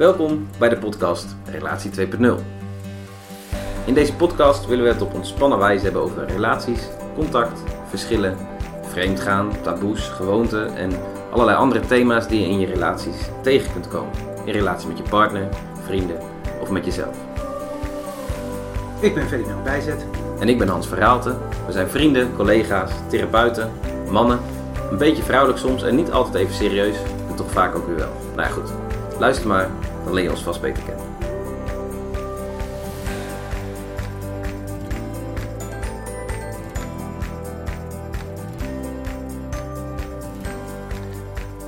Welkom bij de podcast Relatie 2.0. In deze podcast willen we het op ontspannen wijze hebben over relaties, contact, verschillen, vreemdgaan, taboes, gewoonten en allerlei andere thema's die je in je relaties tegen kunt komen. In relatie met je partner, vrienden of met jezelf. Ik ben Ferdinand Bijzet. En ik ben Hans Verhaalte. We zijn vrienden, collega's, therapeuten, mannen. Een beetje vrouwelijk soms en niet altijd even serieus. En toch vaak ook weer wel. Nou ja, goed. Luister maar, dan leer je ons vast beter kennen.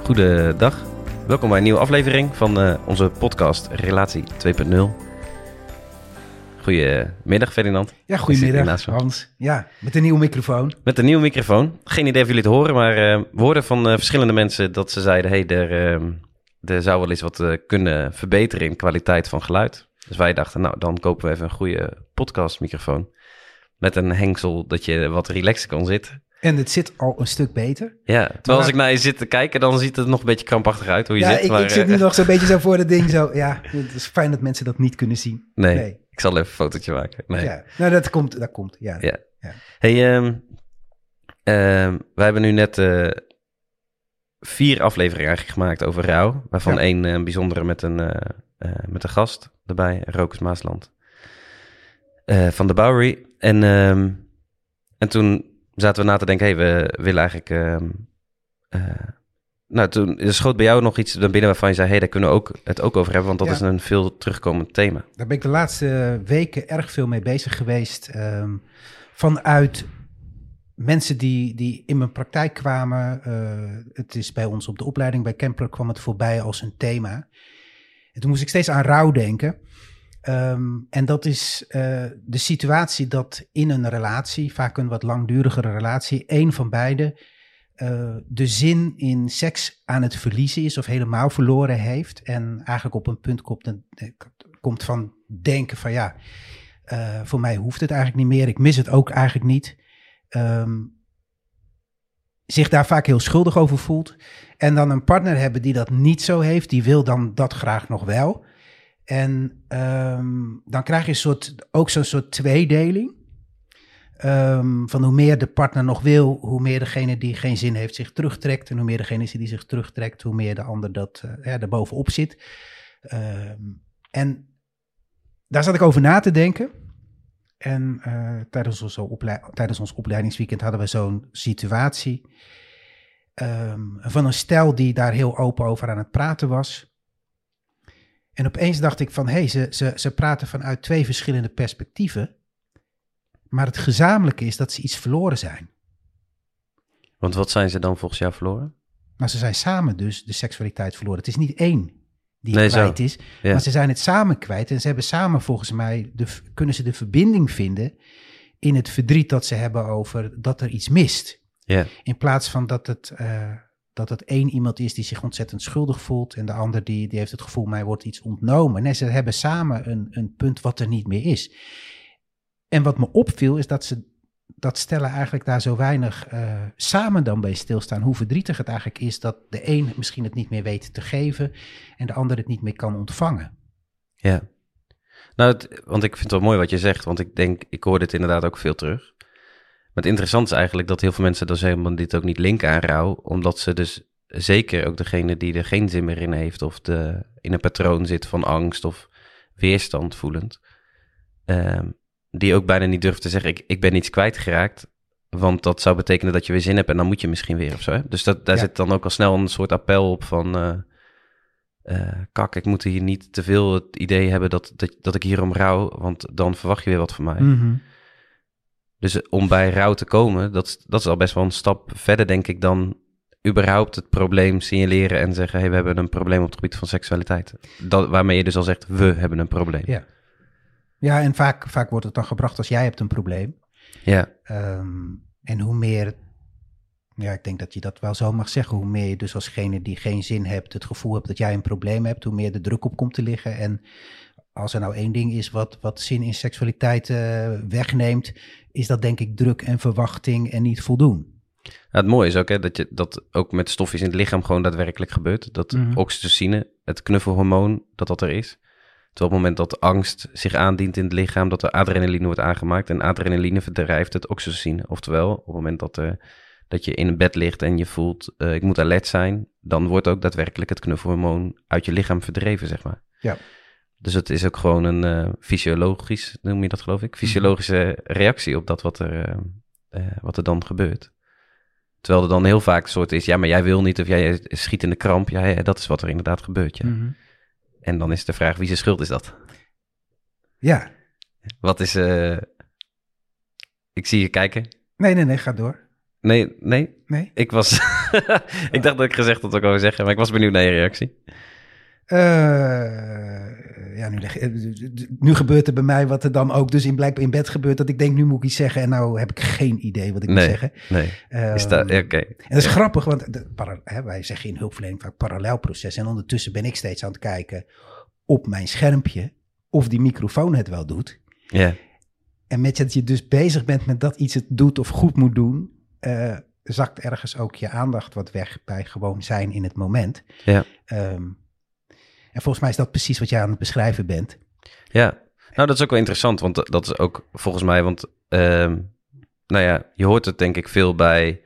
Goedendag. Welkom bij een nieuwe aflevering van eh, onze podcast Relatie 2.0. Goedemiddag Ferdinand. Ja, goedemiddag Hans. Ja, met een nieuwe microfoon. Met een nieuwe microfoon. Geen idee of jullie het horen, maar eh, we hoorden van eh, verschillende mensen dat ze zeiden: hey, er, er zou wel eens wat eh, kunnen verbeteren in kwaliteit van geluid. Dus wij dachten, nou, dan kopen we even een goede podcastmicrofoon. Met een hengsel dat je wat relaxer kan zitten. En het zit al een stuk beter. Ja, terwijl als ik naar je zit te kijken, dan ziet het nog een beetje krampachtig uit hoe je ja, zit. ik, maar, ik zit eh, nu nog zo'n beetje zo voor het ding. Zo, ja, het is fijn dat mensen dat niet kunnen zien. nee, nee. ik zal even een fotootje maken. Nee. Ja, nou, dat komt. Dat komt ja. Ja. Ja. Hey, ehm, wij hebben nu net eh, vier afleveringen eigenlijk gemaakt over rouw. Waarvan Ja. één eh, bijzondere met een, eh, eh, met een gast erbij, Rokus Maasland. van de Bowery. En, ehm, en toen zaten we na te denken, hey, we willen eigenlijk... ehm, eh, nou, toen schoot bij jou nog iets naar binnen waarvan je zei... hey, daar kunnen we ook, het ook over hebben, want dat Ja. is een veel terugkomend thema. Daar ben ik de laatste weken erg veel mee bezig geweest. ehm, vanuit mensen die, die in mijn praktijk kwamen. eh, het is bij ons op de opleiding bij Kempler kwam het voorbij als een thema. En toen moest ik steeds aan rouw denken. Ehm, en dat is eh, de situatie dat in een relatie, vaak een wat langdurigere relatie, één van beiden eh, de zin in seks aan het verliezen is of helemaal verloren heeft. En eigenlijk op een punt komt, komt van denken van ja, voor mij hoeft het eigenlijk niet meer. Ik mis het ook eigenlijk niet. Ehm, zich daar vaak heel schuldig over voelt. En dan een partner hebben die dat niet zo heeft, die wil dan dat graag nog wel. En ehm, dan krijg je een soort, ook zo'n soort tweedeling. Ehm, van hoe meer de partner nog wil, hoe meer degene die geen zin heeft zich terugtrekt. En hoe meer degene die zich terugtrekt, hoe meer de ander dat uh, ja, zit. En daar zat ik over na te denken. En uh, tijdens, onze tijdens ons opleidingsweekend hadden we zo'n situatie. ehm, van een stel die daar heel open over aan het praten was. En opeens dacht ik van, hé, hey, ze, ze, ze praten vanuit twee verschillende perspectieven. Maar het gezamenlijke is dat ze iets verloren zijn. Want wat zijn ze dan volgens jou verloren? Maar ze zijn samen dus de seksualiteit verloren. Het is niet één die Nee, kwijt zo. is, Ja. maar ze zijn het samen kwijt. En ze hebben samen volgens mij, de, kunnen ze de verbinding vinden in het verdriet dat ze hebben over dat er iets mist. Ja. In plaats van dat het, eh, dat het één iemand is die zich ontzettend schuldig voelt en de ander die, die heeft het gevoel, mij wordt iets ontnomen. Nee, ze hebben samen een, een punt wat er niet meer is. En wat me opviel is dat ze dat stellen eigenlijk daar zo weinig eh, samen dan bij stilstaan. Hoe verdrietig het eigenlijk is dat de een misschien het niet meer weet te geven en de ander het niet meer kan ontvangen. Ja. Nou, want ik vind het wel mooi wat je zegt, want ik denk, ik hoor dit inderdaad ook veel terug. Maar het interessante is eigenlijk dat heel veel mensen dus helemaal dit ook niet linken aan rouw, omdat ze dus zeker ook degene die er geen zin meer in heeft of de, in een patroon zit van angst of weerstand voelend, ehm, die ook bijna niet durft te zeggen, ik, ik ben iets kwijtgeraakt, want dat zou betekenen dat je weer zin hebt en dan moet je misschien weer of zo. Hè? Dus dat, daar Ja. zit dan ook al snel een soort appel op van... eh, kak, ik moet hier niet te veel het idee hebben dat, dat, dat ik hierom rouw, want dan verwacht je weer wat van mij. Mhm. Dus om bij rouw te komen, dat, is- dat is al best wel een stap verder, denk ik, dan überhaupt het probleem signaleren en zeggen: hey, we hebben een probleem op het gebied van seksualiteit. Dat, waarmee je dus al zegt: we hebben een probleem. Ja. Ja, en vaak, vaak wordt het dan gebracht als jij hebt een probleem. Ja, Ehm, en hoe meer, ja, ik denk dat je dat wel zo mag zeggen, hoe meer je dus alsgene die geen zin hebt, het gevoel hebt dat jij een probleem hebt, hoe meer de druk op komt te liggen. En als er nou één ding is wat, wat zin in seksualiteit eh, wegneemt, is dat denk ik druk en verwachting en niet voldoen. het mooie is ook hè, dat, je, dat ook met stofjes in het lichaam gewoon daadwerkelijk gebeurt. Dat Mhm. oxytocine, het knuffelhormoon, dat dat er is. Terwijl op het moment dat angst zich aandient in het lichaam, dat er adrenaline wordt aangemaakt. En adrenaline verdrijft het oxytocine. Oftewel, op het moment dat, er, dat je in een bed ligt en je voelt, eh, ik moet alert zijn, dan wordt ook daadwerkelijk het knuffelhormoon uit je lichaam verdreven, zeg maar. Ja. Dus het is ook gewoon een eh, fysiologisch, noem je dat geloof ik, fysiologische reactie op dat wat er, eh, eh, wat er dan gebeurt. Terwijl er dan heel vaak een soort is, ja, maar jij wil niet of jij schiet in de kramp. Ja, ja dat is wat er inderdaad gebeurt, ja. Mhm. En dan is de vraag, wie zijn schuld is dat? Ja. Wat is, eh, ik zie je kijken. Nee, nee, nee, ga door. Nee, nee, Nee? ik was, ik dacht dat ik gezegd had wat ik wou zeggen, maar ik was benieuwd naar je reactie. Eh, ja, nu, leg- eh, d- d- nu gebeurt er bij mij wat er dan ook dus in, blijkbaar in bed gebeurt. Dat ik denk, nu moet ik iets zeggen. En nou heb ik geen idee wat ik moet zeggen. Nee, Ehm, is dat, ja, oké. En dat is grappig, want de, para- hè, wij zeggen in hulpverlening vaak parallelproces. En ondertussen ben ik steeds aan het kijken op mijn schermpje of die microfoon het wel doet. Ja, En met dat je dus bezig bent met dat iets het doet of goed moet doen, eh, zakt ergens ook je aandacht wat weg bij gewoon zijn in het moment. Ja. Ehm, en volgens mij is dat precies wat jij aan het beschrijven bent. ja. Nou, dat is ook wel interessant, want dat- is ook volgens mij, want, ehm, nou ja, je hoort het denk ik veel bij,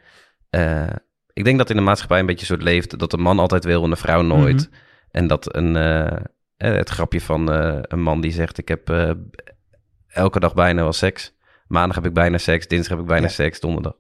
eh, ik denk dat in de maatschappij een beetje een soort leeft dat de man altijd wil en de vrouw nooit. En dat een, eh, eh, het grapje van een man die zegt, ik heb elke dag bijna wel seks. Maandag heb ik bijna seks, dinsdag heb ik bijna Ja. seks, donderdag.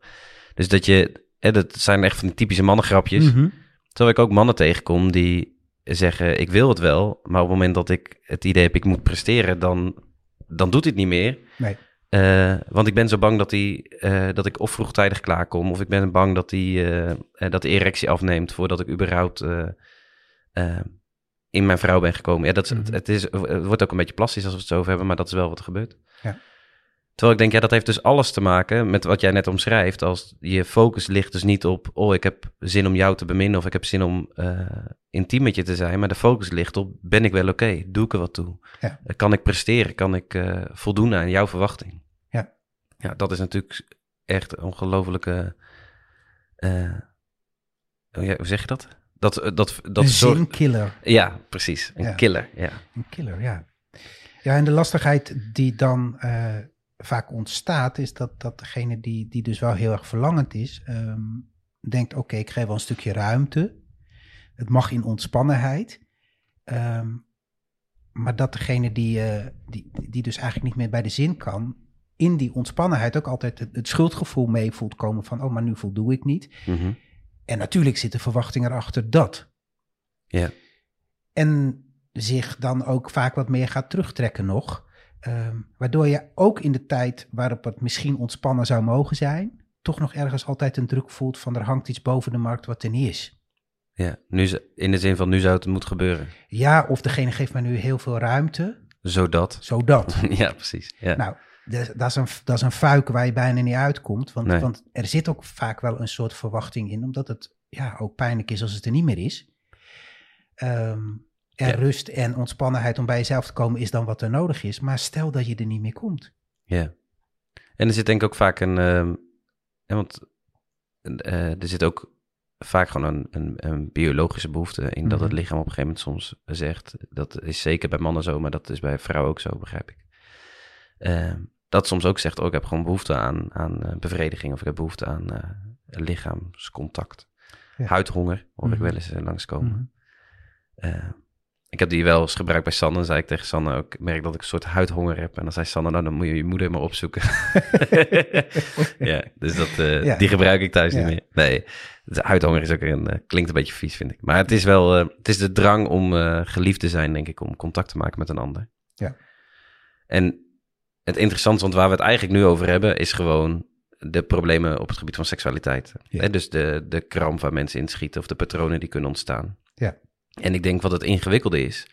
Dus dat je, eh, dat zijn echt van die typische mannengrapjes. Mhm. Terwijl ik ook mannen tegenkom die zeggen, ik wil het wel, maar op het moment dat ik het idee heb, ik moet presteren, dan, dan doet hij het niet meer. Nee. Eh, want ik ben zo bang dat, hij, eh, dat ik of vroegtijdig klaarkom, of ik ben bang dat, die, eh, dat de erectie afneemt voordat ik überhaupt in mijn vrouw ben gekomen. Ja, dat is, Mhm. het, het is, het wordt ook een beetje plastisch als we het zo over hebben, maar dat is wel wat er gebeurt. Ja. Terwijl ik denk, ja, dat heeft dus alles te maken met wat jij net omschrijft. Als je focus ligt dus niet op, oh, ik heb zin om jou te beminnen of ik heb zin om eh, intiem met je te zijn. Maar de focus ligt op, ben ik wel oké? Doe ik er wat toe? Ja. Eh, Kan ik presteren? Kan ik eh, voldoen aan jouw verwachting? Ja. Ja, dat is natuurlijk echt een ongelofelijke... oh ja, hoe zeg je dat? Dat, dat, dat een zinkiller. Ja, precies. Een Ja. killer, ja. Een killer, ja. Ja, en de lastigheid die dan vaak ontstaat, is dat, dat degene die, die dus wel heel erg verlangend is, ehm, denkt: oké, ik geef wel een stukje ruimte. Het mag in ontspannenheid. Ehm, maar dat degene die, eh, die, die dus eigenlijk niet meer bij de zin kan, in die ontspannenheid ook altijd het, het schuldgevoel mee voelt komen van: oh, maar nu voldoe ik niet. Mhm. En natuurlijk zit de verwachting erachter dat. Ja. En zich dan ook vaak wat meer gaat terugtrekken nog. Ehm, waardoor je ook in de tijd waarop het misschien ontspannen zou mogen zijn, toch nog ergens altijd een druk voelt van er hangt iets boven de markt wat er niet is. ja. Nu, in de zin van, nu zou het moeten gebeuren. Ja, of degene geeft mij nu heel veel ruimte, Zodat. zodat. ja, precies. Ja. Nou, dat is, een, dat is een fuik waar je bijna niet uitkomt. Want, Nee. want er zit ook vaak wel een soort verwachting in, omdat het ja, ook pijnlijk is als het er niet meer is. Ehm, en Ja. rust en ontspannenheid om bij jezelf te komen is dan wat er nodig is. Maar stel dat je er niet meer komt. Ja. En er zit denk ik ook vaak een. ehm, want eh, er zit ook vaak gewoon een, een, een biologische behoefte in dat het Mhm. lichaam op een gegeven moment soms zegt. Dat is zeker bij mannen zo, maar dat is bij vrouwen ook zo, begrijp ik. Ehm, dat soms ook zegt, oh, ik heb gewoon behoefte aan, aan eh, bevrediging of ik heb behoefte aan eh, lichaamscontact. Ja. Huidhonger, hoor ik Mhm. wel eens langskomen. Mhm. Eh, ik heb die wel eens gebruikt bij Sanne. Zei ik tegen Sanne ook, ik merk dat ik een soort huidhonger heb. En dan zei Sanne, nou dan moet je je moeder maar opzoeken. ja, dus dat, eh, Ja. die gebruik ik thuis Ja. niet meer. Nee, de huidhonger is ook een, eh, klinkt een beetje vies vind ik. Maar het is wel, eh, het is de drang om geliefd te zijn denk ik. Om contact te maken met een ander. Ja. En het interessante, want waar we het eigenlijk nu over hebben, is gewoon de problemen op het gebied van seksualiteit. Ja. Dus de, de kramp waar mensen inschieten of de patronen die kunnen ontstaan. Ja. En ik denk wat het ingewikkelde is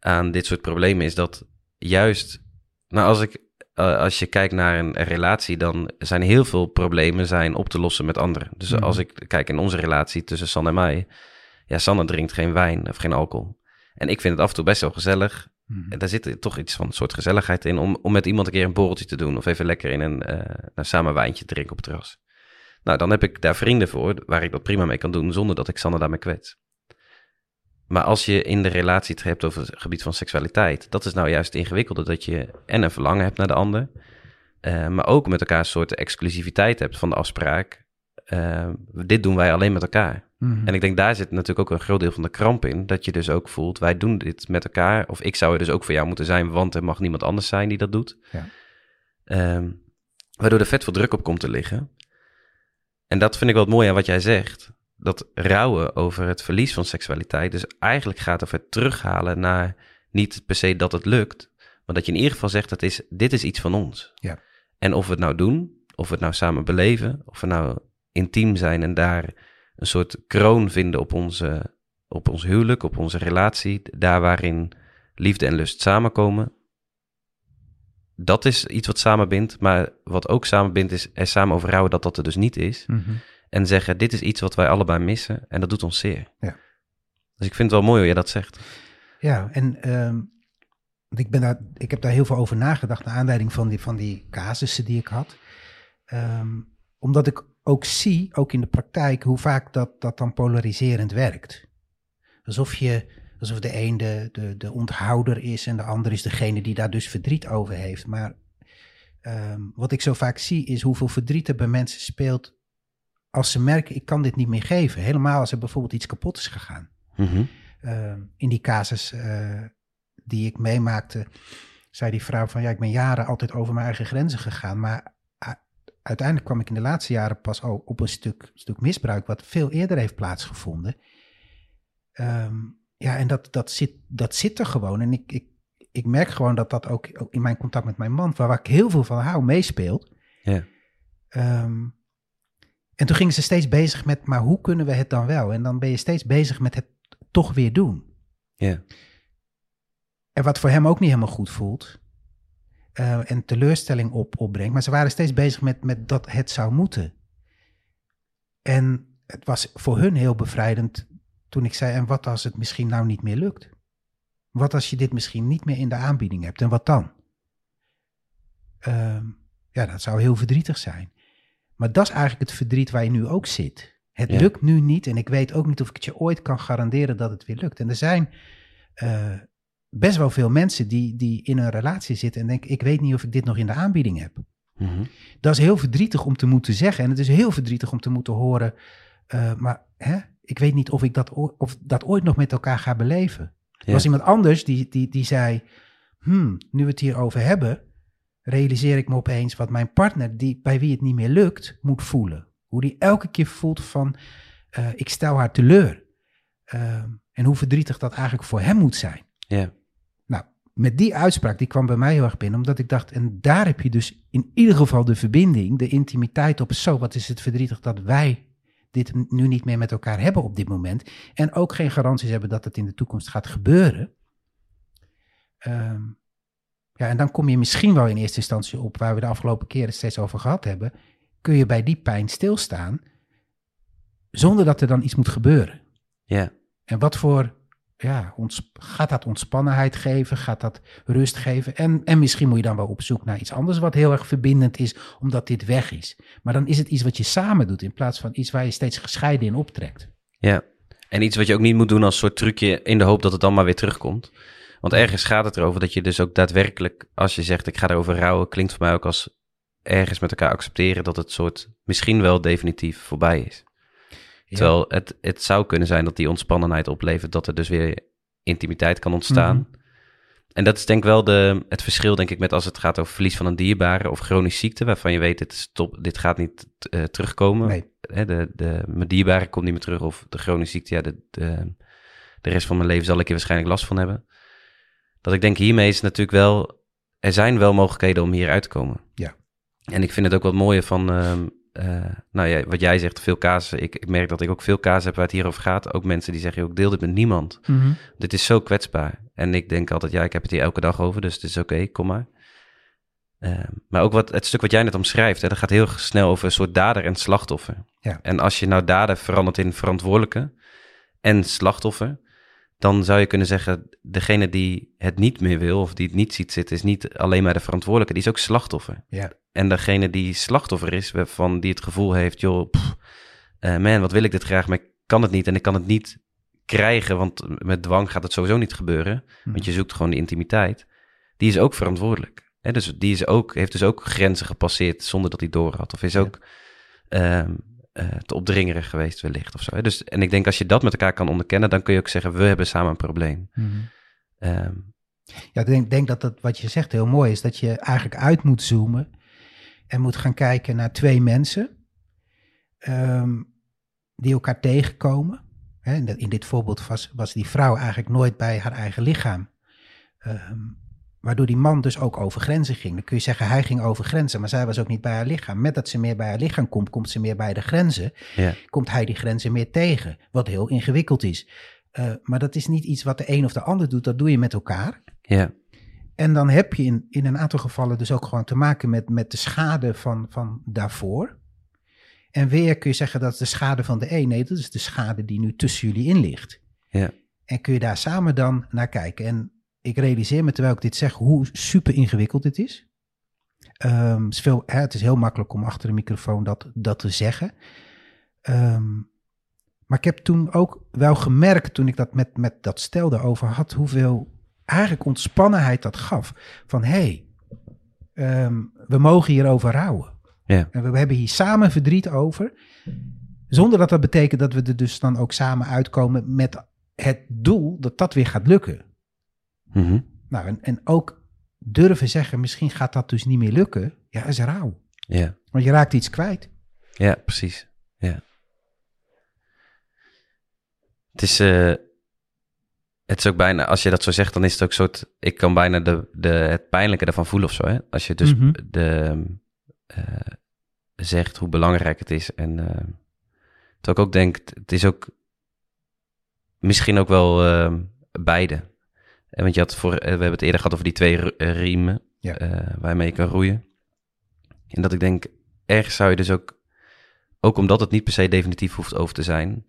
aan dit soort problemen is dat juist, nou als ik, eh, als je kijkt naar een, een relatie, dan zijn heel veel problemen zijn op te lossen met anderen. Dus Mhm. als ik kijk in onze relatie tussen Sanne en mij, ja, Sanne drinkt geen wijn of geen alcohol. En ik vind het af en toe best wel gezellig. Mhm. En daar zit toch iets van een soort gezelligheid in om, om met iemand een keer een borreltje te doen of even lekker in een, eh nou, samen wijntje te drinken op het terras. Nou, dan heb ik daar vrienden voor waar ik dat prima mee kan doen zonder dat ik Sanne daarmee kwets. Maar als je in de relatie het hebt over het gebied van seksualiteit, dat is nou juist het ingewikkelde. Dat je en een verlangen hebt naar de ander, eh, maar ook met elkaar een soort exclusiviteit hebt van de afspraak. eh, dit doen wij alleen met elkaar. Mhm. En ik denk daar zit natuurlijk ook een groot deel van de kramp in. Dat je dus ook voelt, wij doen dit met elkaar. Of ik zou er dus ook voor jou moeten zijn, want er mag niemand anders zijn die dat doet. Ja. Ehm, waardoor er vet veel druk op komt te liggen. En dat vind ik wel het mooie aan wat jij zegt. Dat rouwen over het verlies van seksualiteit dus eigenlijk gaat over het terughalen naar niet per se dat het lukt. Maar dat je in ieder geval zegt, dat is, dit is iets van ons. Ja. En of we het nou doen, of we het nou samen beleven, of we nou intiem zijn en daar een soort kroon vinden op, onze, op ons huwelijk, op onze relatie, daar waarin liefde en lust samenkomen. Dat is iets wat samenbindt, maar wat ook samenbindt is er samen over rouwen dat dat er dus niet is. Mhm. En zeggen, dit is iets wat wij allebei missen en dat doet ons zeer. Ja. Dus ik vind het wel mooi hoe je dat zegt. Ja, en ehm, ik, ben daar, ik heb daar heel veel over nagedacht naar aanleiding van die, van die casussen die ik had. Ehm, omdat ik ook zie, ook in de praktijk, hoe vaak dat, dat dan polariserend werkt. Alsof, je, alsof de een de, de, de onthouder is en de ander is degene die daar dus verdriet over heeft. Maar ehm, wat ik zo vaak zie is hoeveel verdriet er bij mensen speelt als ze merken, ik kan dit niet meer geven. Helemaal als er bijvoorbeeld iets kapot is gegaan. Mhm. Uh, in die casus uh, die ik meemaakte, zei die vrouw van ja, ik ben jaren altijd over mijn eigen grenzen gegaan, maar uiteindelijk kwam ik in de laatste jaren pas op een stuk, stuk misbruik wat veel eerder heeft plaatsgevonden. Um, ja, en dat, dat, zit, dat zit er gewoon. En ik, ik, ik merk gewoon dat dat ook, ook in mijn contact met mijn man, waar, waar ik heel veel van hou, meespeelt. Ja. Um, en toen gingen ze steeds bezig met, maar hoe kunnen we het dan wel? En dan ben je steeds bezig met het toch weer doen. Ja. En wat voor hem ook niet helemaal goed voelt. Uh, en teleurstelling op, opbrengt. Maar ze waren steeds bezig met, met dat het zou moeten. En het was voor hun heel bevrijdend toen ik zei: En wat als het misschien nou niet meer lukt? Wat als je dit misschien niet meer in de aanbieding hebt? En wat dan? Uh, ja, dat zou heel verdrietig zijn. Maar dat is eigenlijk het verdriet waar je nu ook zit. Het ja. lukt nu niet en ik weet ook niet of ik het je ooit kan garanderen dat het weer lukt. En er zijn uh, best wel veel mensen die, die in een relatie zitten en denken: ik weet niet of ik dit nog in de aanbieding heb. Mm -hmm. Dat is heel verdrietig om te moeten zeggen en het is heel verdrietig om te moeten horen. Uh, maar hè, ik weet niet of ik dat, of dat ooit nog met elkaar ga beleven. Ja. Er was iemand anders die, die, die zei: hmm, nu we het hierover hebben, realiseer ik me opeens wat mijn partner, die, bij wie het niet meer lukt, moet voelen. Hoe die elke keer voelt van, uh, ik stel haar teleur. Uh, en hoe verdrietig dat eigenlijk voor hem moet zijn. Ja. Nou, met die uitspraak, die kwam bij mij heel erg binnen, omdat ik dacht, en daar heb je dus in ieder geval de verbinding, de intimiteit op, zo, wat is het verdrietig dat wij dit nu niet meer met elkaar hebben op dit moment. En ook geen garanties hebben dat het in de toekomst gaat gebeuren. Um, ja, en dan kom je misschien wel in eerste instantie op waar we de afgelopen keren steeds over gehad hebben. Kun je bij die pijn stilstaan zonder dat er dan iets moet gebeuren. Ja. En wat voor, ja, ons, gaat dat ontspannenheid geven? Gaat dat rust geven? En, en misschien moet je dan wel op zoek naar iets anders wat heel erg verbindend is, omdat dit weg is. Maar dan is het iets wat je samen doet in plaats van iets waar je steeds gescheiden in optrekt. Ja, en iets wat je ook niet moet doen als soort trucje in de hoop dat het dan maar weer terugkomt. Want ergens gaat het erover dat je dus ook daadwerkelijk, als je zegt ik ga erover rouwen, klinkt voor mij ook als ergens met elkaar accepteren dat het soort misschien wel definitief voorbij is. Ja. Terwijl het, het zou kunnen zijn dat die ontspannenheid oplevert, dat er dus weer intimiteit kan ontstaan. Mm -hmm. En dat is denk ik wel de, het verschil, denk ik, met als het gaat over verlies van een dierbare of chronische ziekte, waarvan je weet, dit, stop, dit gaat niet uh, terugkomen. Nee. Hè, de, de, mijn dierbare komt niet meer terug, of de chronische ziekte, ja, de, de, de rest van mijn leven zal ik er waarschijnlijk last van hebben. Dat ik denk, hiermee is natuurlijk wel, er zijn wel mogelijkheden om hier uit te komen. Ja. En ik vind het ook wat mooie van, uh, uh, nou ja, wat jij zegt, veel kaas. Ik, ik, merk dat ik ook veel kaas heb waar het hier over gaat. Ook mensen die zeggen, ik deel dit met niemand. Mm -hmm. Dit is zo kwetsbaar. En ik denk altijd, ja, ik heb het hier elke dag over, dus het is oké, okay, kom maar. Uh, maar ook wat, het stuk wat jij net omschrijft, hè, dat gaat heel snel over een soort dader en slachtoffer. Ja. En als je nou dader verandert in verantwoordelijke en slachtoffer, dan zou je kunnen zeggen, degene die het niet meer wil of die het niet ziet zitten, is niet alleen maar de verantwoordelijke, die is ook slachtoffer. Ja. En degene die slachtoffer is, van die het gevoel heeft, joh, pff, eh, man, wat wil ik dit graag, maar ik kan het niet en ik kan het niet krijgen, want met dwang gaat het sowieso niet gebeuren, Hm. want je zoekt gewoon de intimiteit, die is ook verantwoordelijk. Hè? Dus die is ook, heeft dus ook grenzen gepasseerd zonder dat hij door had, of is Ja. ook eh, te opdringerig geweest wellicht of zo. Hè? Dus, en ik denk als je dat met elkaar kan onderkennen, dan kun je ook zeggen, we hebben samen een probleem. Mhm. Ehm, Ja, ik denk, denk dat dat wat je zegt heel mooi is. Dat je eigenlijk uit moet zoomen en moet gaan kijken naar twee mensen ehm, die elkaar tegenkomen. Hè, in, dit voorbeeld was, was die vrouw eigenlijk nooit bij haar eigen lichaam. Ehm, waardoor die man dus ook over grenzen ging. Dan kun je zeggen, hij ging over grenzen, maar zij was ook niet bij haar lichaam. Met dat ze meer bij haar lichaam komt, komt ze meer bij de grenzen. ja, Komt hij die grenzen meer tegen, wat heel ingewikkeld is. Eh, maar dat is niet iets wat de een of de ander doet, dat doe je met elkaar. ja, En dan heb je in, in een aantal gevallen dus ook gewoon te maken met, met de schade van, van daarvoor. En weer kun je zeggen dat is de schade van de een. Nee, dat is de schade die nu tussen jullie in ligt. ja, En kun je daar samen dan naar kijken. En ik realiseer me terwijl ik dit zeg hoe super ingewikkeld dit is. Ehm, het, is veel, hè, het is heel makkelijk om achter de microfoon dat, dat te zeggen. Ehm, maar ik heb toen ook wel gemerkt, toen ik dat met, met dat stel erover had, hoeveel eigenlijk ontspannenheid dat gaf. Van hé, hey, ehm, we mogen hierover rouwen. ja, En we hebben hier samen verdriet over. Zonder dat dat betekent dat we er dus dan ook samen uitkomen met het doel dat dat weer gaat lukken. Mhm, Nou, en, en ook durven zeggen, misschien gaat dat dus niet meer lukken. Ja, is rouw. ja. Want je raakt iets kwijt. Ja, precies. Ja. Het is, eh, het is ook bijna, als je dat zo zegt, dan is het ook soort, ik kan bijna de, de, het pijnlijke ervan voelen of zo. Hè? Als je dus Mhm. de, eh, zegt hoe belangrijk het is. En eh terwijl ik ook denk, het is ook misschien ook wel beide. En want je had voor, eh, we hebben het eerder gehad over die twee eh, riemen Ja. eh, waarmee je kan roeien. En dat ik denk, ergens zou je dus ook, ook omdat het niet per se definitief hoeft over te zijn,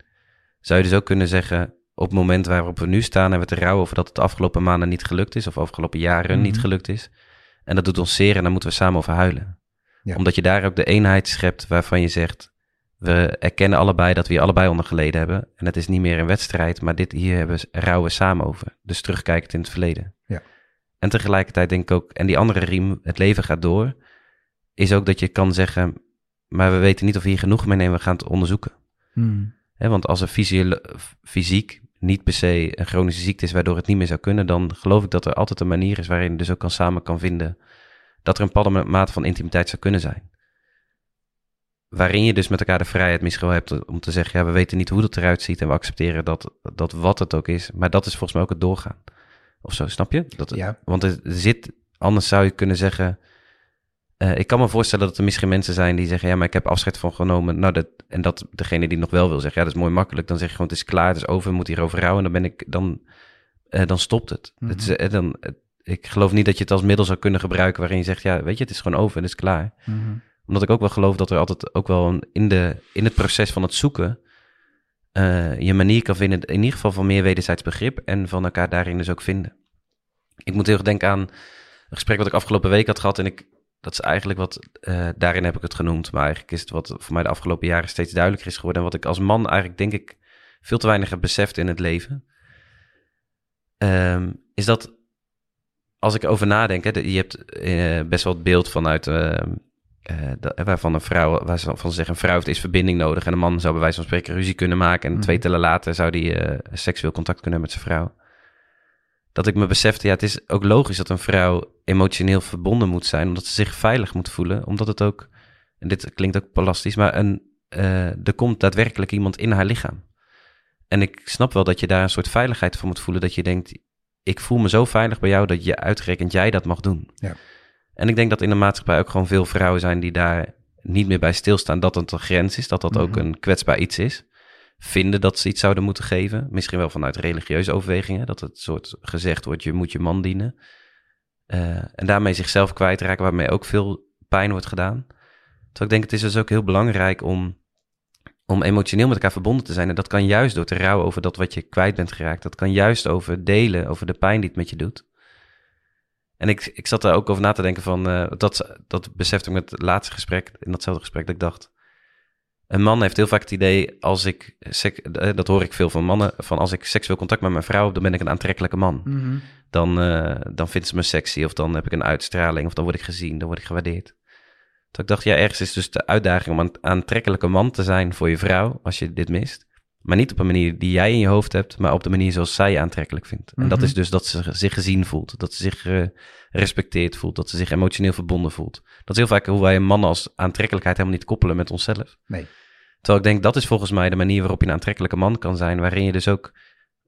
zou je dus ook kunnen zeggen, op het moment waarop we nu staan en we te rouwen over dat het de afgelopen maanden niet gelukt is, of afgelopen jaren Mhm. niet gelukt is. En dat doet ons zeer en daar moeten we samen over huilen. Ja. Omdat je daar ook de eenheid schept waarvan je zegt, we erkennen allebei dat we hier allebei onder geleden hebben. En het is niet meer een wedstrijd, maar dit hier hebben we, rouwen we samen over. Dus terugkijkend in het verleden. Ja. En tegelijkertijd denk ik ook, en die andere riem, het leven gaat door, is ook dat je kan zeggen, maar we weten niet of we hier genoeg mee nemen, we gaan het onderzoeken. Hè, want als er fysiek niet per se een chronische ziekte is waardoor het niet meer zou kunnen, dan geloof ik dat er altijd een manier is waarin je dus ook kan samen kan vinden dat er een bepaalde mate van intimiteit zou kunnen zijn. Waarin je dus met elkaar de vrijheid misschien wel hebt om te zeggen, ja, we weten niet hoe dat eruit ziet en we accepteren dat, dat wat het ook is. Maar dat is volgens mij ook het doorgaan. Of zo, snap je? Dat, Ja. Want er zit, anders zou je kunnen zeggen, eh, ik kan me voorstellen dat er misschien mensen zijn die zeggen, ja, maar ik heb afscheid van genomen. Nou, dat, en dat degene die nog wel wil zeggen, ja, dat is mooi makkelijk. Dan zeg je gewoon, het is klaar, het is over, we moeten hierover rouwen. En dan ben ik, dan, eh, dan stopt het. Mhm. het is, eh, dan, het- ik geloof niet dat je het als middel zou kunnen gebruiken waarin je zegt, ja, weet je, het is gewoon over, het is klaar. Omdat ik ook wel geloof dat er altijd ook wel een, in, de, in het proces van het zoeken eh, je manier kan vinden, in ieder geval van meer wederzijds begrip en van elkaar daarin dus ook vinden. Ik moet heel erg denken aan een gesprek wat ik afgelopen week had gehad en ik, dat is eigenlijk wat, eh, daarin heb ik het genoemd, maar eigenlijk is het wat voor mij de afgelopen jaren steeds duidelijker is geworden en wat ik als man eigenlijk denk ik veel te weinig heb beseft in het leven, Ehm, is dat als ik over nadenk, hè, je hebt eh, best wel het beeld vanuit ehm, eh, dat- waarvan een vrouw, waarvan ze zeggen, een vrouw heeft is verbinding nodig en een man zou bij wijze van spreken ruzie kunnen maken en Mhm. twee tellen later zou die eh, seksueel contact kunnen hebben met zijn vrouw. Dat ik me besefte, ja, het is ook logisch dat een vrouw emotioneel verbonden moet zijn, omdat ze zich veilig moet voelen, omdat het ook, en dit klinkt ook palastisch, maar een, eh, er komt daadwerkelijk iemand in haar lichaam. En ik snap wel dat je daar een soort veiligheid van moet voelen, dat je denkt, ik voel me zo veilig bij jou dat je uitgerekend jij dat mag doen. Ja. En ik denk dat in de maatschappij ook gewoon veel vrouwen zijn die daar niet meer bij stilstaan dat het een grens is, dat dat ook Mhm. een kwetsbaar iets is. Vinden dat ze iets zouden moeten geven. Misschien wel vanuit religieuze overwegingen, dat het soort gezegd wordt, je moet je man dienen. Eh, en daarmee zichzelf kwijtraken, waarmee ook veel pijn wordt gedaan. Dus ik denk, het is dus ook heel belangrijk om, om emotioneel met elkaar verbonden te zijn. En dat kan juist door te rouwen over dat wat je kwijt bent geraakt. Dat kan juist over delen, over de pijn die het met je doet. En ik, ik zat daar ook over na te denken van, uh, dat, dat besefte ik met het laatste gesprek, in datzelfde gesprek, dat ik dacht, een man heeft heel vaak het idee, als ik, eh, dat hoor ik veel van mannen, van als ik seksueel contact met mijn vrouw heb, dan ben ik een aantrekkelijke man. Mhm. Dan, uh, dan vindt ze me sexy, of dan heb ik een uitstraling, of dan word ik gezien, dan word ik gewaardeerd. Toen ik dacht, ja, ergens is dus de uitdaging om een aantrekkelijke man te zijn voor je vrouw, als je dit mist. Maar niet op een manier die jij in je hoofd hebt, maar op de manier zoals zij je aantrekkelijk vindt. En dat Mhm. is dus dat ze zich gezien voelt, dat ze zich gerespecteerd voelt, dat ze zich emotioneel verbonden voelt. Dat is heel vaak hoe wij een man als aantrekkelijkheid helemaal niet koppelen met onszelf. Nee. Terwijl ik denk, dat is volgens mij de manier waarop je een aantrekkelijke man kan zijn, waarin je dus ook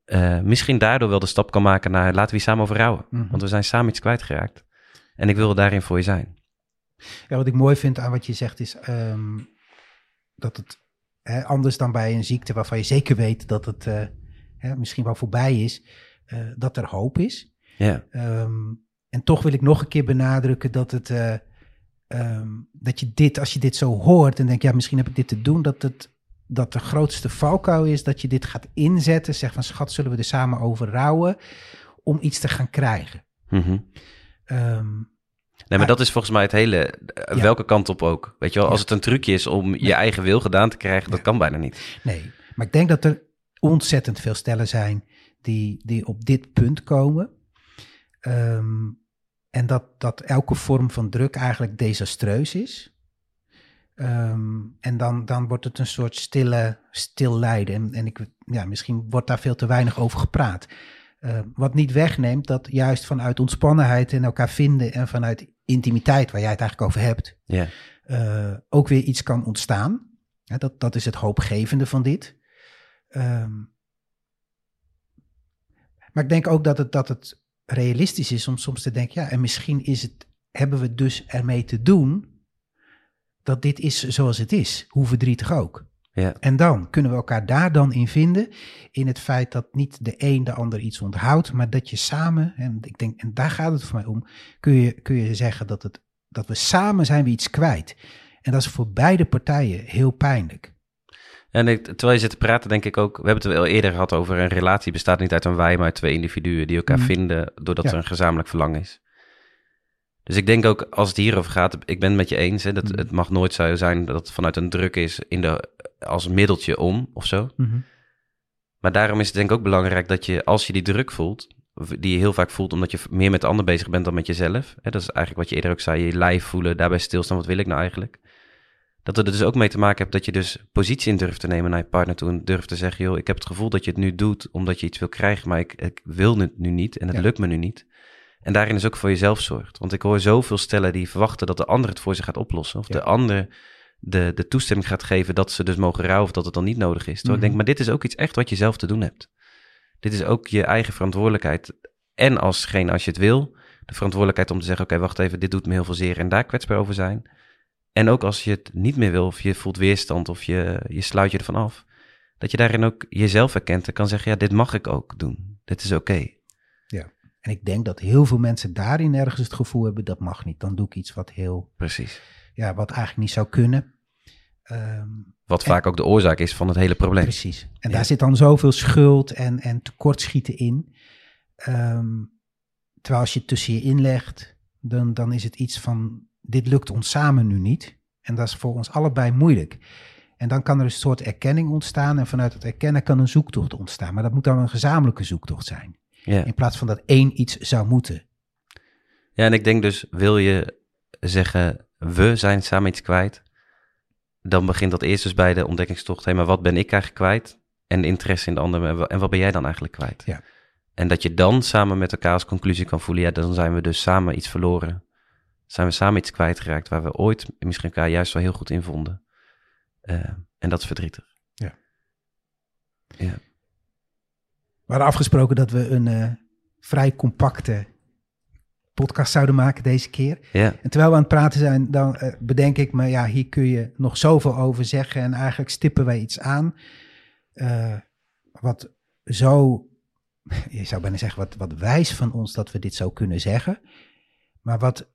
uh, misschien daardoor wel de stap kan maken naar laten we hier samen over rouwen. Mhm. Want we zijn samen iets kwijtgeraakt. En ik wil daarin voor je zijn. Ja, wat ik mooi vind aan wat je zegt is ehm, dat het hè, anders dan bij een ziekte waarvan je zeker weet dat het uh, hè, misschien wel voorbij is, uh, dat er hoop is. Ja. Um, en toch wil ik nog een keer benadrukken dat het, uh, um, dat je dit, als je dit zo hoort en denkt, ja, misschien heb ik dit te doen, dat het dat de grootste valkuil is dat je dit gaat inzetten, zeg van schat, zullen we er samen over rouwen om iets te gaan krijgen. Mm -hmm. um, Nee, maar dat is volgens mij het hele, Ja. welke kant op ook. Weet je wel, als het een trucje is om je eigen wil gedaan te krijgen, dat kan bijna niet. Nee, maar ik denk dat er ontzettend veel stellen zijn die, die op dit punt komen. Ehm, en dat, dat elke vorm van druk eigenlijk desastreus is. Ehm, en dan, dan wordt het een soort stille, stil lijden. En, en ik, ja, misschien wordt daar veel te weinig over gepraat. Uh, wat niet wegneemt dat juist vanuit ontspannenheid en elkaar vinden en vanuit intimiteit, waar jij het eigenlijk over hebt, uh, ook weer iets kan ontstaan. Ja, dat, dat is het hoopgevende van dit. Um, maar ik denk ook dat het, dat het realistisch is om soms te denken, ja, en misschien is het, hebben we dus ermee te doen dat dit is zoals het is, hoe verdrietig ook. Ja. En dan kunnen we elkaar daar dan in vinden, in het feit dat niet de een de ander iets onthoudt, maar dat je samen, en ik denk, en daar gaat het voor mij om, kun je, kun je zeggen dat, het, dat we samen zijn we iets kwijt. En dat is voor beide partijen heel pijnlijk. En ik, terwijl je zit te praten, denk ik ook, we hebben het wel eerder gehad over een relatie bestaat niet uit een wij, maar uit twee individuen die elkaar Mhm. vinden doordat Ja. er een gezamenlijk verlangen is. Dus ik denk ook, als het hierover gaat, ik ben het met je eens, hè, dat Mhm. het mag nooit zo zijn dat het vanuit een druk is in de, als middeltje om of zo. Maar daarom is het denk ik ook belangrijk dat je, als je die druk voelt, die je heel vaak voelt omdat je meer met de ander bezig bent dan met jezelf. Hè, dat is eigenlijk wat je eerder ook zei, je lijf voelen, daarbij stilstaan, wat wil ik nou eigenlijk? Dat het er dus ook mee te maken hebt dat je dus positie in durft te nemen naar je partner toe en durft te zeggen, joh, ik heb het gevoel dat je het nu doet omdat je iets wil krijgen, maar ik, ik wil het nu niet en het Ja. lukt me nu niet. En daarin is ook voor jezelf zorgt. Want ik hoor zoveel stellen die verwachten dat de ander het voor ze gaat oplossen. Of Ja. de ander de, de toestemming gaat geven dat ze dus mogen rouwen of dat het dan niet nodig is. Terwijl ik Mhm. denk, maar dit is ook iets echt wat je zelf te doen hebt. Dit is ook je eigen verantwoordelijkheid. En alsgene als je het wil, de verantwoordelijkheid om te zeggen, oké, wacht even, dit doet me heel veel zeer en daar kwetsbaar over zijn. En ook als je het niet meer wil, of je voelt weerstand, of je, je sluit je ervan af, dat je daarin ook jezelf herkent en kan zeggen, ja, dit mag ik ook doen. Dit is oké. En ik denk dat heel veel mensen daarin ergens het gevoel hebben, dat mag niet. Dan doe ik iets wat heel, Precies. Ja, wat eigenlijk niet zou kunnen. Ehm, Wat En- vaak ook de oorzaak is van het hele probleem. Precies. En Ja. daar zit dan zoveel schuld en, en tekortschieten in. Ehm, terwijl als je het tussen je inlegt, dan, dan is het iets van, dit lukt ons samen nu niet. En dat is voor ons allebei moeilijk. En dan kan er een soort erkenning ontstaan en vanuit het erkennen kan een zoektocht ontstaan. Maar dat moet dan een gezamenlijke zoektocht zijn. Ja. In plaats van dat één iets zou moeten. ja, en ik denk dus, wil je zeggen, we zijn samen iets kwijt, dan begint dat eerst dus bij de ontdekkingstocht, hé, maar wat ben ik eigenlijk kwijt? En de interesse in de ander, en wa- en wat ben jij dan eigenlijk kwijt? Ja. En dat je dan samen met elkaar als conclusie kan voelen, ja, dan zijn we dus samen iets verloren. Zijn we samen iets kwijtgeraakt waar we ooit misschien elkaar juist wel heel goed in vonden. Eh, en dat is verdrietig. We hadden afgesproken dat we een eh, vrij compacte podcast zouden maken deze keer. Ja, En terwijl we aan het praten zijn, dan eh, bedenk ik me, ja, hier kun je nog zoveel over zeggen. En eigenlijk stippen wij iets aan. eh, wat zo, je zou bijna zeggen, wat, wat wijs van ons dat we dit zo kunnen zeggen. Maar wat,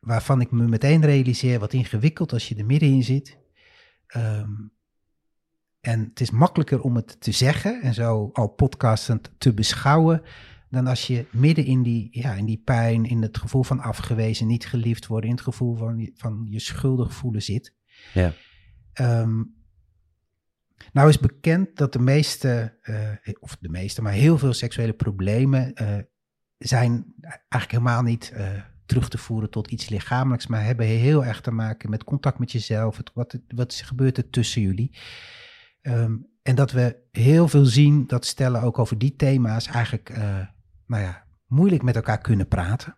waarvan ik me meteen realiseer, wat ingewikkeld als je er middenin zit. Ehm, En het is makkelijker om het te zeggen en zo al podcastend te beschouwen, dan als je midden in die, ja, in die pijn, in het gevoel van afgewezen, niet geliefd worden, in het gevoel van, van je schuldig voelen zit. Ja. Ehm, nou is bekend dat de meeste, uh, of de meeste, maar heel veel seksuele problemen uh, zijn eigenlijk helemaal niet uh, terug te voeren tot iets lichamelijks, maar hebben heel erg te maken met contact met jezelf. Het, wat, wat gebeurt er tussen jullie? Um, en dat we heel veel zien dat stellen ook over die thema's eigenlijk, nou ja, moeilijk met elkaar kunnen praten.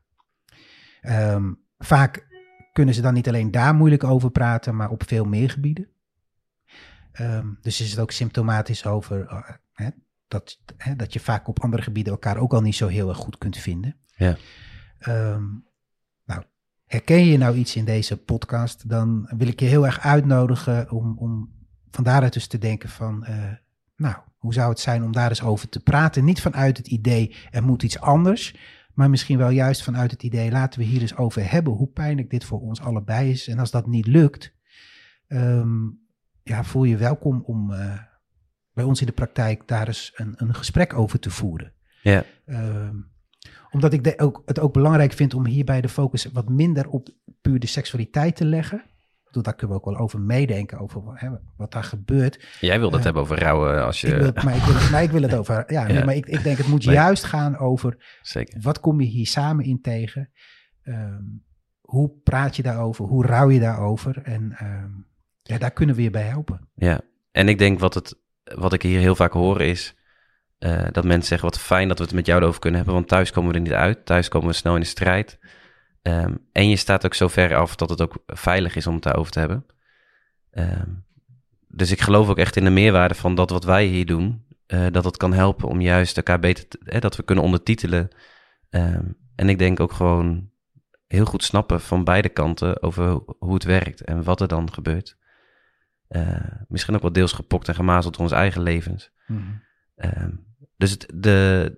Um, vaak kunnen ze dan niet alleen daar moeilijk over praten, maar op veel meer gebieden. Um, dus is het ook symptomatisch over uh, hè, dat, hè, dat je vaak op andere gebieden elkaar ook al niet zo heel erg goed kunt vinden. Ja. Um, nou, herken je nou iets in deze podcast, dan wil ik je heel erg uitnodigen om, om van daaruit dus te denken van, uh, nou, hoe zou het zijn om daar eens over te praten? Niet vanuit het idee, er moet iets anders, maar misschien wel juist vanuit het idee, laten we hier eens over hebben hoe pijnlijk dit voor ons allebei is. En als dat niet lukt, um, ja, voel je welkom om uh, bij ons in de praktijk daar eens een, een gesprek over te voeren. Ja. Um, omdat ik de, ook, het ook belangrijk vind om hierbij de focus wat minder op puur de seksualiteit te leggen. Bedoel, daar kunnen we ook wel over meedenken, over hè, wat daar gebeurt. Jij wil het uh, hebben over rouwen als je... Ik wil, maar, ik wil het, maar ik wil het over... Ja, ja. Nee, maar ik, ik denk het moet nee. juist gaan over... Zeker. Wat kom je hier samen in tegen? Um, hoe praat je daarover? Hoe rouw je daarover? En... Um, ja, daar kunnen we je bij helpen. Ja, en ik denk wat, het, wat ik hier heel vaak hoor is uh, dat mensen zeggen: wat fijn dat we het met jou over kunnen hebben, want thuis komen we er niet uit. Thuis komen we snel in de strijd. Um, en je staat ook zo ver af dat het ook veilig is om het daarover te hebben. Um, dus ik geloof ook echt in de meerwaarde van dat wat wij hier doen, uh, dat het kan helpen om juist elkaar beter, te, eh, dat we kunnen ondertitelen. Um, en ik denk ook gewoon heel goed snappen van beide kanten over hoe het werkt en wat er dan gebeurt. Uh, misschien ook wel deels gepokt en gemazeld door onze eigen levens. Uh, dus het, de,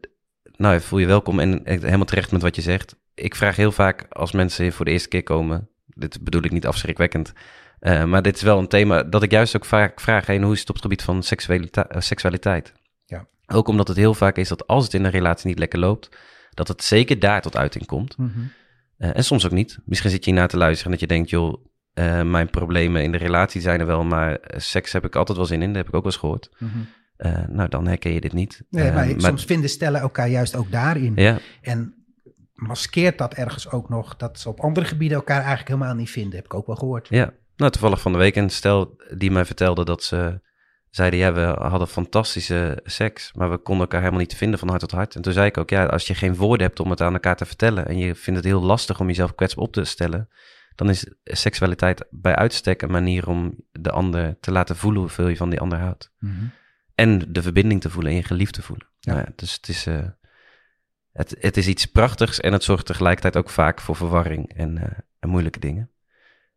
nou, voel je welkom en helemaal terecht met wat je zegt. Ik vraag heel vaak als mensen hier voor de eerste keer komen, dit bedoel ik niet afschrikwekkend, uh, maar dit is wel een thema dat ik juist ook vaak vraag, hey, hoe is het op het gebied van seksualita uh, seksualiteit? Ja. Ook omdat het heel vaak is dat als het in een relatie niet lekker loopt, dat het zeker daar tot uiting komt. Mm-hmm. Uh, en soms ook niet. Misschien zit je hiernaar te luisteren en dat je denkt, joh, mijn problemen in de relatie zijn er wel, maar seks heb ik altijd wel zin in. Dat heb ik ook wel eens gehoord. Mm-hmm. Uh, nou, dan herken je dit niet. Nee, maar, soms vinden stellen elkaar juist ook daarin. Ja, En maskeert dat ergens ook nog dat ze op andere gebieden elkaar eigenlijk helemaal niet vinden. Heb ik ook wel gehoord. ja. Nou, toevallig van de week een stel die mij vertelde dat ze zeiden, ja, we hadden fantastische seks, maar we konden elkaar helemaal niet vinden van hart tot hart. En toen zei ik ook, ja, als je geen woorden hebt om het aan elkaar te vertellen en je vindt het heel lastig om jezelf kwetsbaar op te stellen, dan is seksualiteit bij uitstek een manier om de ander te laten voelen hoeveel je van die ander houdt. Mm-hmm. En de verbinding te voelen en je geliefd te voelen. Ja. Nou ja, dus het is, uh, het, het is iets prachtigs en het zorgt tegelijkertijd ook vaak voor verwarring en, uh, en moeilijke dingen.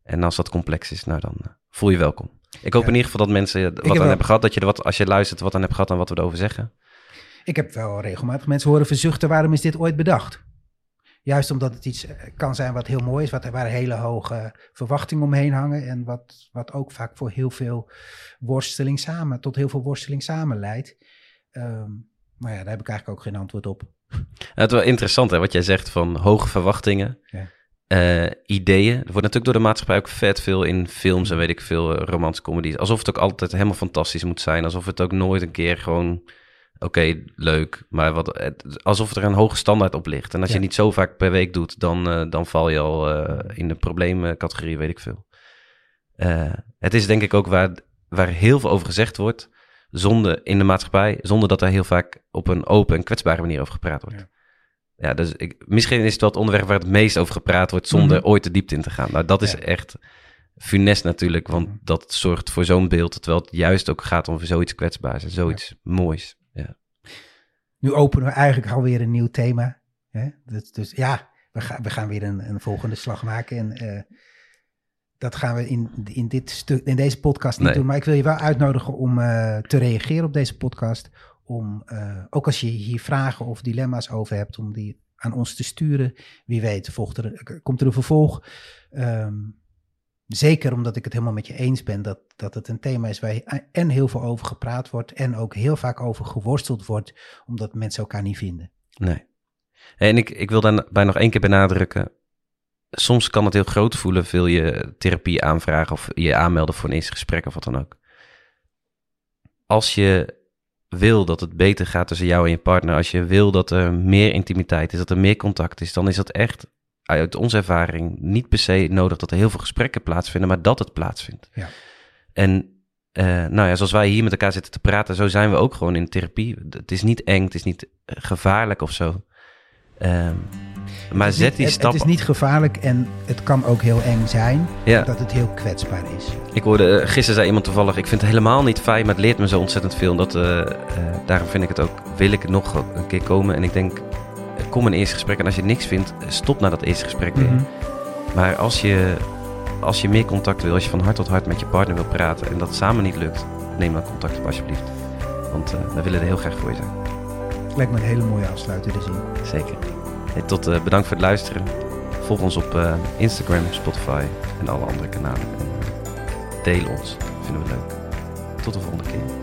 En als dat complex is, nou dan uh, voel je welkom. Ik hoop Ja. in ieder geval dat mensen wat aan wel- hebben gehad, dat je er wat, als je luistert, wat aan hebt gehad en wat we erover zeggen. Ik heb wel regelmatig mensen horen verzuchten, waarom is dit ooit bedacht? Juist omdat het iets eh, kan zijn wat heel mooi is, wat, waar hele hoge verwachtingen omheen hangen en wat, wat ook vaak voor heel veel worsteling samen, tot heel veel worsteling samen leidt. Ehm, maar ja, daar heb ik eigenlijk ook geen antwoord op. Het is wel interessant hè, wat jij zegt van hoge verwachtingen, Ja. eh, ideeën. Er wordt natuurlijk door de maatschappij ook vet veel in films en weet ik veel, romantische comedies. Alsof het ook altijd helemaal fantastisch moet zijn. Alsof het ook nooit een keer gewoon, oké, leuk. Maar wat, het- alsof er een hoge standaard op ligt. En als Ja. je niet zo vaak per week doet, dan, eh, dan val je al in de probleemcategorie, weet ik veel. Het is denk ik ook waar, waar heel veel over gezegd wordt. Zonder, in de maatschappij, zonder dat er heel vaak op een open en kwetsbare manier over gepraat wordt. Ja. Ja, dus ik, misschien is het wel het onderwerp waar het meest over gepraat wordt zonder Mhm. ooit de diepte in te gaan. Nou, dat is Ja. echt funest natuurlijk, want Mhm. dat zorgt voor zo'n beeld, terwijl het juist ook gaat om zoiets kwetsbaars en zoiets moois. Ja. Nu openen we eigenlijk alweer een nieuw thema. Hè? Dus, dus ja, we, gaan we gaan weer een, een volgende slag maken. En eh, dat gaan we in, in, dit stuk, in deze podcast niet Nee. doen. Maar ik wil je wel uitnodigen om eh, te reageren op deze podcast. Om, eh, ook als je hier vragen of dilemma's over hebt, om die aan ons te sturen. Wie weet, volgt er, komt er een vervolg. Ehm, Zeker omdat ik het helemaal met je eens ben dat, dat het een thema is waar en heel veel over gepraat wordt en ook heel vaak over geworsteld wordt, omdat mensen elkaar niet vinden. Nee. En ik, ik wil daarbij nog één keer benadrukken. Soms kan het heel groot voelen, wil je therapie aanvragen of je aanmelden voor een eerste gesprek of wat dan ook. Als je wil dat het beter gaat tussen jou en je partner, als je wil dat er meer intimiteit is, dat er meer contact is, dan is dat echt uit onze ervaring niet per se nodig dat er heel veel gesprekken plaatsvinden, maar dat het plaatsvindt. Ja. En uh, nou ja, zoals wij hier met elkaar zitten te praten, zo zijn we ook gewoon in therapie. Het is niet eng, het is niet gevaarlijk of zo. Um, maar zet die het, stap. Het is niet gevaarlijk en het kan ook heel eng zijn. Ja. Dat het heel kwetsbaar is. Ik hoorde, uh, gisteren zei iemand toevallig, ik vind het helemaal niet fijn, maar het leert me zo ontzettend veel. Dat, uh, uh, daarom vind ik het ook, wil ik nog een keer komen. En ik denk, kom een eerste gesprek. En als je niks vindt, stop na dat eerste gesprek weer. Mm -hmm. Maar als je, als je meer contact wil, als je van hart tot hart met je partner wil praten en dat samen niet lukt, neem dan contact op alsjeblieft. Want we willen er heel graag voor je zijn. Lijkt me een hele mooie afsluiter te zien. Zeker. Tot uh, bedankt voor het luisteren. Volg ons op uh, Instagram, Spotify en alle andere kanalen. En, deel ons. Vinden we leuk. Tot de volgende keer.